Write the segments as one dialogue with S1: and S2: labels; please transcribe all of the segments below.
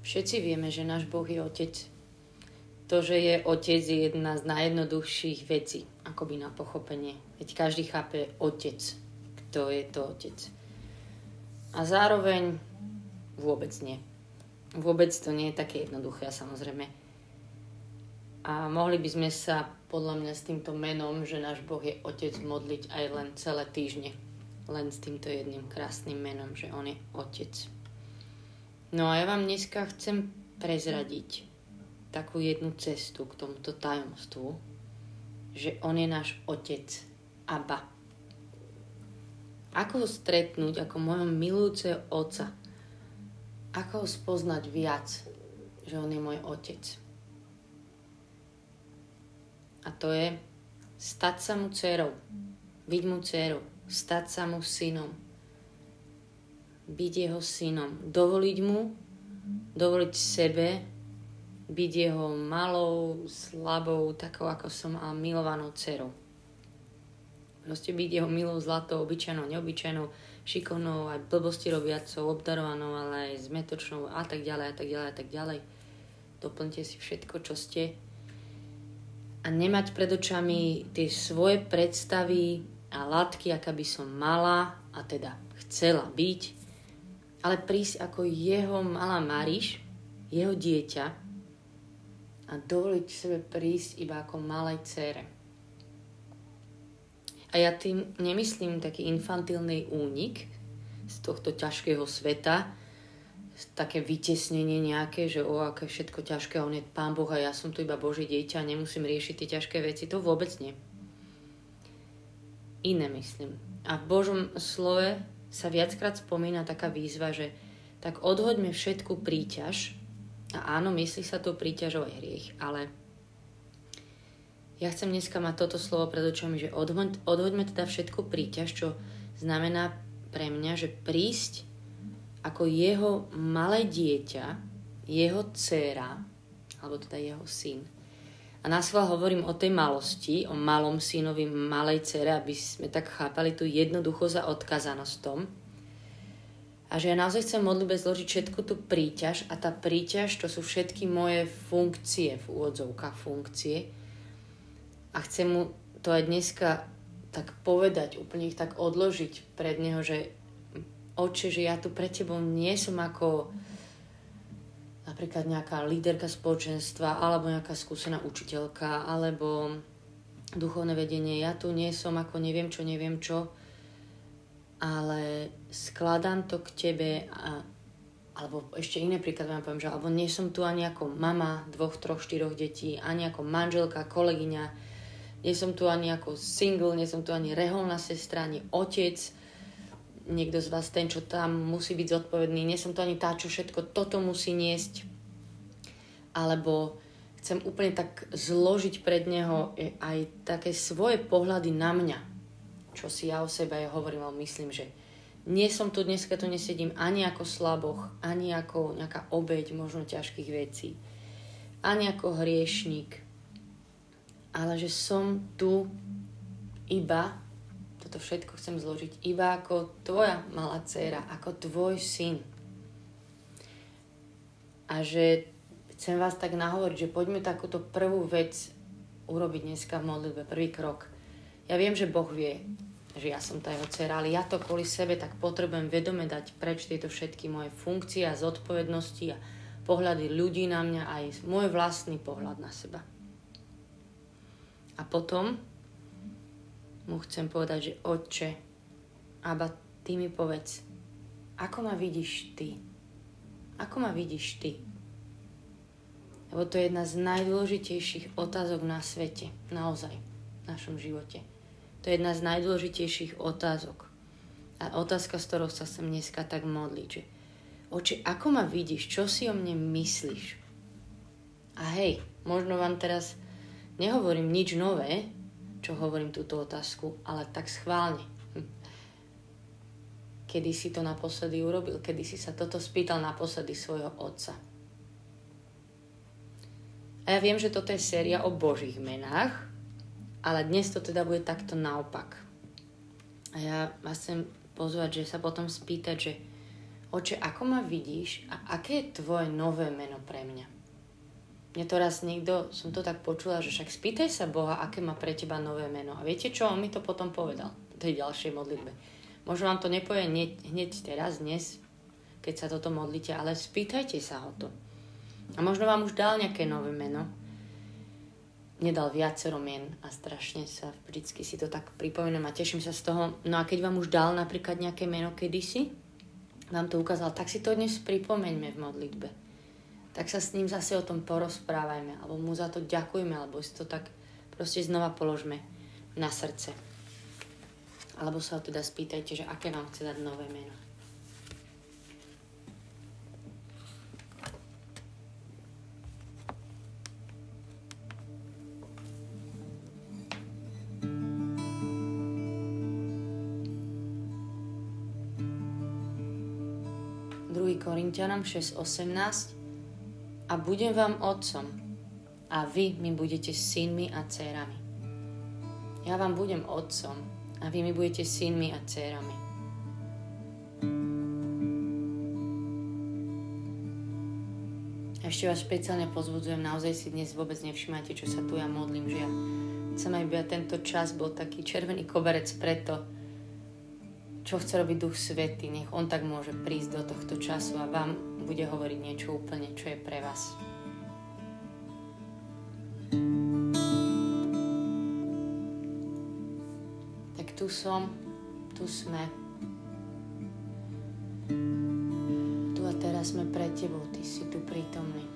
S1: Všetci vieme, že náš Boh je Otec. To, že je Otec, je jedna z najjednoduchších vecí, akoby na pochopenie. Veď každý chápe Otec, kto je to Otec. A zároveň vôbec nie. Vôbec to nie je také jednoduché, samozrejme. A mohli by sme sa podľa mňa s týmto menom, že náš Boh je Otec, modliť aj len celé týždne. Len s týmto jedným krásnym menom, že On je Otec. No a ja vám dneska chcem prezradiť takú jednu cestu k tomuto tajomstvu, že on je náš otec, Abba. Ako ho stretnúť ako môjho milujúceho otca? Ako ho spoznať viac, že on je môj otec? A to je stať sa mu dcerou, byť mu dcerou, stať sa mu synom, byť jeho synom, dovoliť mu, dovoliť sebe byť jeho malou, slabou, takou ako som a milovanou dcerou. Proste byť jeho milou, zlatou, obyčajnou, neobyčajnou, šikovnou, aj blbosti robiacou, obdarovanou, ale aj zmetočnou a tak ďalej a tak ďalej a tak ďalej. Doplňte si všetko, čo ste. A nemať pred očami tie svoje predstavy a látky, aká by som mala a teda chcela byť ale prísť ako jeho malá Mariš, jeho dieťa a dovoliť sebe prísť iba ako malej cére. A ja tým nemyslím taký infantilný únik z tohto ťažkého sveta, také vytesnenie nejaké, že o, aké všetko ťažké, on je Pán Boh a ja som tu iba Boží dieťa a nemusím riešiť tie ťažké veci. To vôbec nie. Iné myslím. A v Božom slove sa viackrát spomína taká výzva, že tak odhoďme všetku príťaž, a áno, myslí sa to príťažov aj hriech, ale ja chcem dneska mať toto slovo pred očami, že odhoď, odhoďme teda všetku príťaž, čo znamená pre mňa, že prísť ako jeho malé dieťa, jeho dcéra, alebo teda jeho syn, a na schvál hovorím o tej malosti, o malom synovi, malej cere, aby sme tak chápali tú jednoducho za odkazanosť tom. A že ja naozaj chcem modlitbe zložiť všetku tú príťaž a tá príťaž to sú všetky moje funkcie, v úvodzovkách funkcie. A chcem mu to aj dneska tak povedať, úplne ich tak odložiť pred neho, že oče, že ja tu pre tebou nie som ako napríklad nejaká líderka spoločenstva alebo nejaká skúsená učiteľka alebo duchovné vedenie. Ja tu nie som ako neviem čo, neviem čo, ale skladám to k tebe a, alebo ešte iné príklad vám poviem, že alebo nie som tu ani ako mama dvoch, troch, štyroch detí, ani ako manželka, kolegyňa, nie som tu ani ako single, nie som tu ani reholná sestra, ani otec, niekto z vás ten, čo tam musí byť zodpovedný, nie som to ani tá, čo všetko toto musí niesť, alebo chcem úplne tak zložiť pred neho aj také svoje pohľady na mňa, čo si ja o sebe hovorím, ale myslím, že nie som tu dneska, tu nesedím ani ako slaboch, ani ako nejaká obeď možno ťažkých vecí, ani ako hriešník, ale že som tu iba toto všetko chcem zložiť iba ako tvoja malá dcéra, ako tvoj syn. A že chcem vás tak nahovoriť, že poďme takúto prvú vec urobiť dneska v modlitbe, prvý krok. Ja viem, že Boh vie, že ja som tá jeho dcera, ale ja to kvôli sebe tak potrebujem vedome dať preč tieto všetky moje funkcie a zodpovednosti a pohľady ľudí na mňa aj môj vlastný pohľad na seba. A potom mu chcem povedať, že Otče, Aba, ty mi povedz, ako ma vidíš ty? Ako ma vidíš ty? Lebo to je jedna z najdôležitejších otázok na svete, naozaj, v našom živote. To je jedna z najdôležitejších otázok. A otázka, s ktorou sa sem dneska tak modliť, že oči, ako ma vidíš, čo si o mne myslíš? A hej, možno vám teraz nehovorím nič nové, čo hovorím túto otázku, ale tak schválne. Kedy si to naposledy urobil? Kedy si sa toto spýtal naposledy svojho otca? A ja viem, že toto je séria o Božích menách, ale dnes to teda bude takto naopak. A ja vás chcem pozvať, že sa potom spýtať, že oče, ako ma vidíš a aké je tvoje nové meno pre mňa? Mne to raz niekto, som to tak počula, že však spýtaj sa Boha, aké má pre teba nové meno. A viete čo, on mi to potom povedal v tej ďalšej modlitbe. Možno vám to nepovie hneď, teraz, dnes, keď sa toto modlíte, ale spýtajte sa ho to. A možno vám už dal nejaké nové meno. Nedal viacero mien a strašne sa vždycky si to tak pripomínam a teším sa z toho. No a keď vám už dal napríklad nejaké meno kedysi, vám to ukázal, tak si to dnes pripomeňme v modlitbe. Tak sa s ním zase o tom porozprávajme, alebo mu za to ďakujme, alebo si to tak proste znova položme na srdce. Alebo sa ho teda spýtajte, že aké vám chce dať nové meno. Korintianom 6.18 a budem vám otcom a vy mi budete synmi a dcerami. Ja vám budem otcom a vy mi budete synmi a dcerami. Ešte vás špeciálne pozbudzujem, naozaj si dnes vôbec nevšimajte, čo sa tu ja modlím, že ja chcem, aby tento čas bol taký červený koberec preto, čo chce robiť Duch Svety, nech On tak môže prísť do tohto času a vám bude hovoriť niečo úplne, čo je pre vás. Tak tu som, tu sme. Tu a teraz sme pre Tebou, Ty si tu prítomný.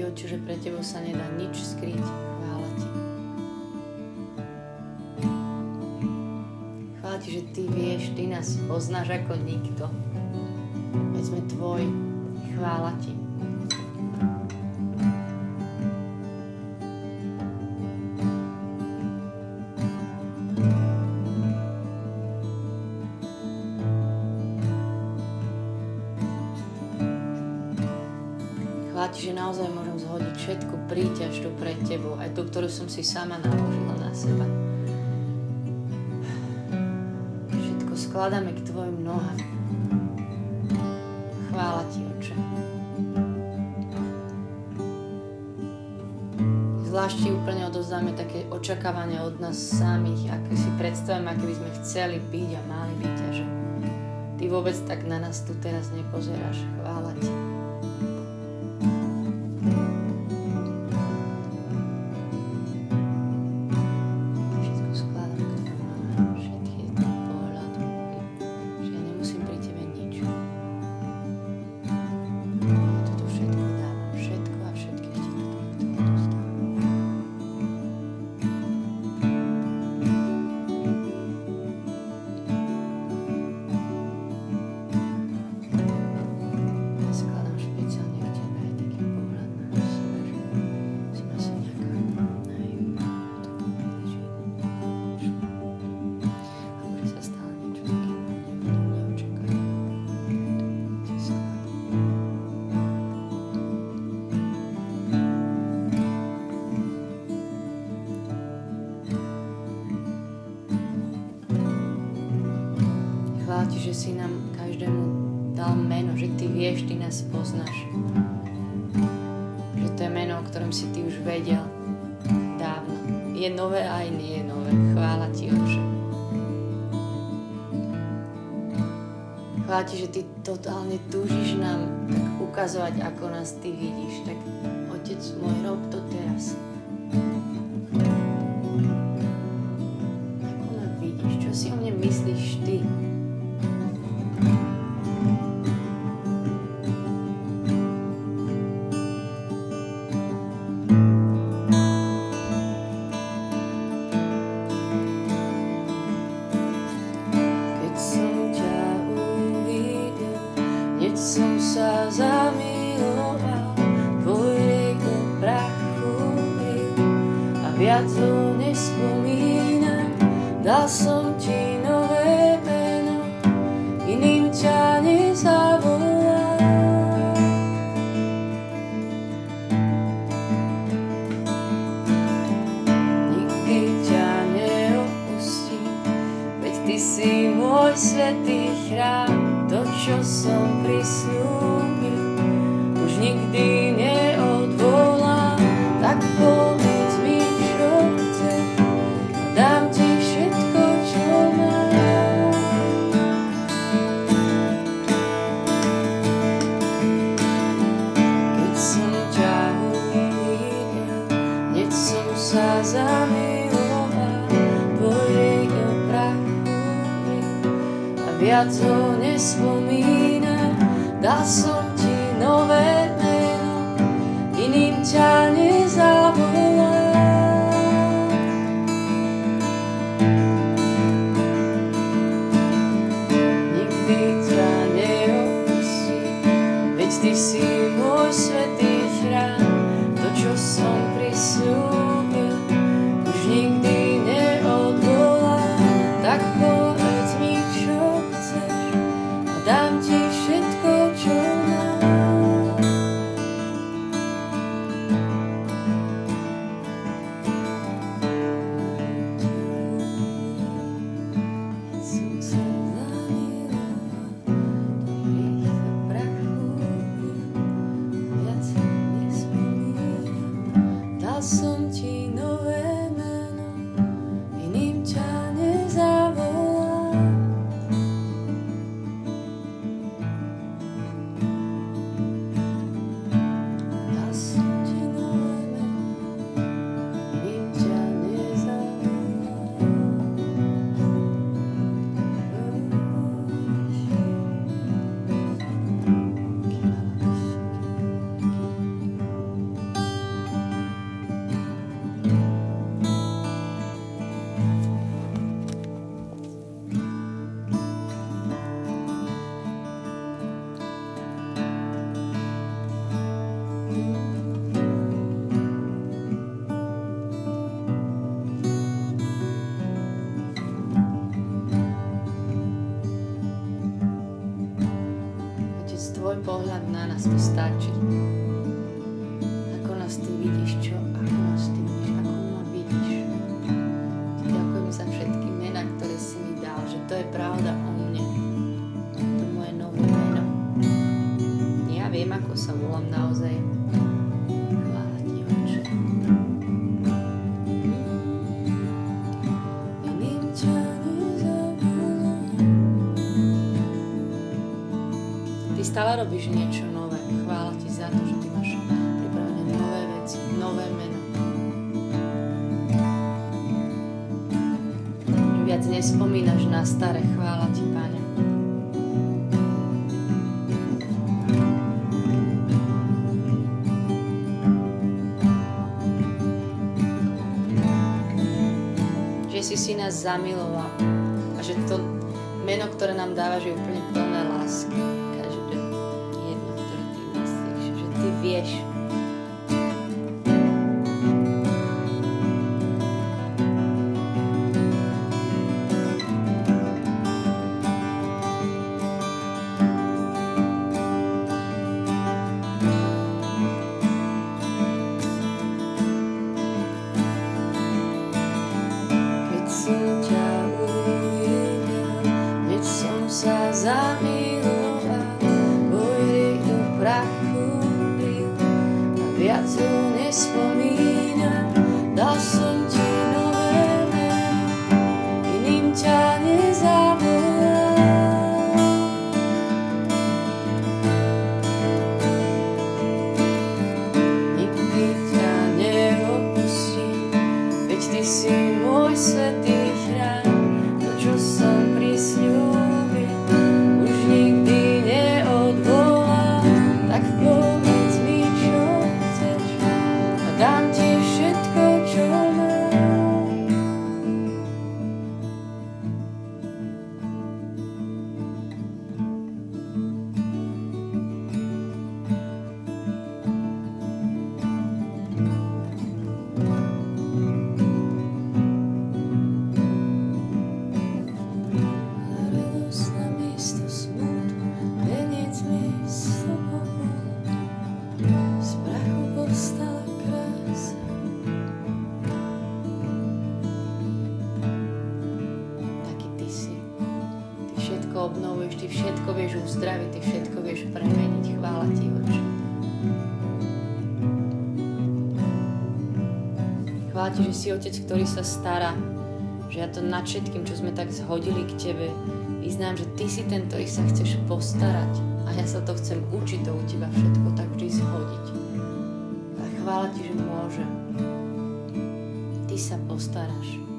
S1: Ti, Oče, že pre Tebou sa nedá nič skryť. Chvála Ti. Chvála Ti, že Ty vieš, Ty nás poznáš ako nikto. Veď sme Tvoj. Chvála Ti. naozaj všetku príťaž tu pred tebou, aj tú, ktorú som si sama naložila na seba. Všetko skladáme k tvojim nohám. Chvála ti, oče. Zvlášť ti úplne odozdáme také očakávania od nás samých, aké si predstavujeme, aké by sme chceli byť a mali byť a že ty vôbec tak na nás tu teraz nepozeráš. Chvála ti. Že si nám každému dal meno, že ty vieš, ty nás poznáš. Že to je meno, o ktorom si ty už vedel dávno. Je nové aj nie je nové. Chvála ti, Oče. Chvála ti, že ty totálne túžiš nám tak ukazovať, ako nás ty vidíš. Tak Otec môj, rob to teraz.
S2: Viac nespomínam, dal som ti nové
S1: nás to stačí. Ako nás ty vidíš, čo? Ako nás ty vidíš? Ako ma vidíš? Ďakujem za všetky mená, ktoré si mi dal, že to je pravda o mne. To moje nové meno. Ja viem, ako sa volám naozaj. Ty stále robíš niečo na staré. Chvála ti, Pane. Že si si nás zamiloval a že to meno, ktoré nám dávaš, je úplne plné lásky. Každé jedno, ktoré ty myslíš, že ty vieš. Chvála že si Otec, ktorý sa stará, že ja to nad všetkým, čo sme tak zhodili k Tebe, vyznám, že Ty si ten, ktorý sa chceš postarať a ja sa to chcem učiť to u Teba všetko tak vždy zhodiť. A chvála Ti, že môžem. Ty sa postaráš.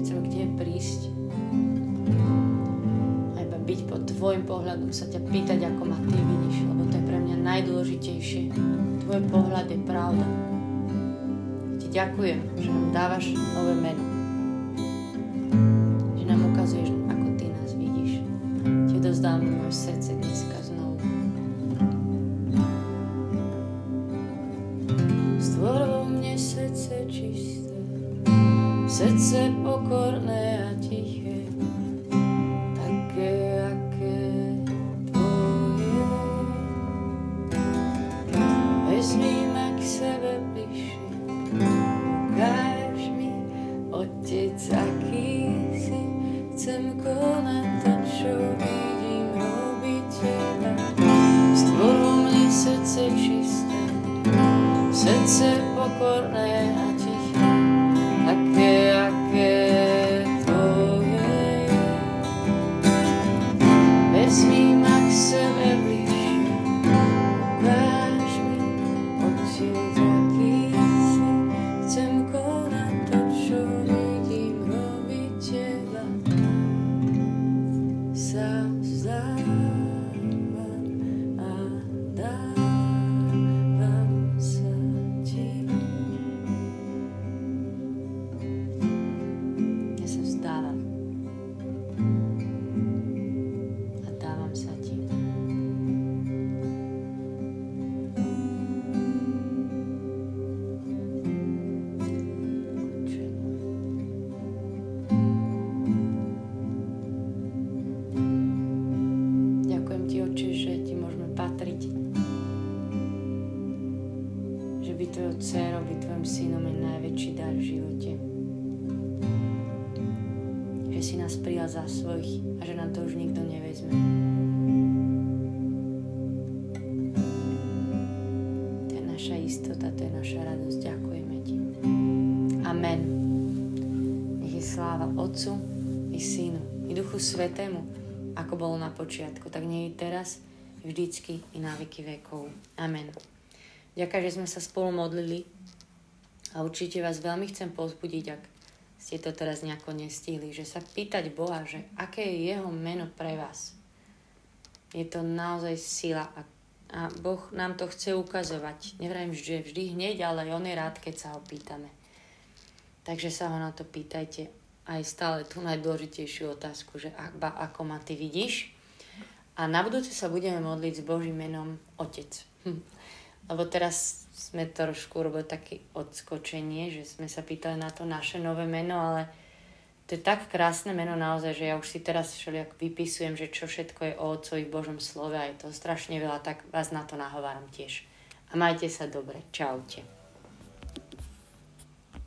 S1: Chcem k tebe prísť. A iba byť pod tvojim pohľadom, sa ťa pýtať, ako ma ty vidíš, lebo to je pre mňa najdôležitejšie. Tvoj pohľad je pravda. Ti ďakujem, že nám dávaš nové meno. Že nám ukazuješ, ako ty nás vidíš. Ti dozdám moje srdce
S2: pokorné
S1: Svetému, ako bolo na počiatku, tak nie je teraz, vždycky i na veky vekov. Amen. Ďakujem, že sme sa spolu modlili a určite vás veľmi chcem pozbudiť, ak ste to teraz nejako nestihli, že sa pýtať Boha, že aké je jeho meno pre vás. Je to naozaj sila a, a Boh nám to chce ukazovať. Nevrajím, že vždy hneď, ale on je rád, keď sa ho pýtame. Takže sa ho na to pýtajte aj stále tú najdôležitejšiu otázku, že akba, ako ma ty vidíš. A na budúce sa budeme modliť s Božím menom Otec. Lebo teraz sme trošku robili také odskočenie, že sme sa pýtali na to naše nové meno, ale to je tak krásne meno naozaj, že ja už si teraz všelijak vypisujem, že čo všetko je o Otcovi Božom slove a je to strašne veľa, tak vás na to nahováram tiež. A majte sa dobre. Čaute.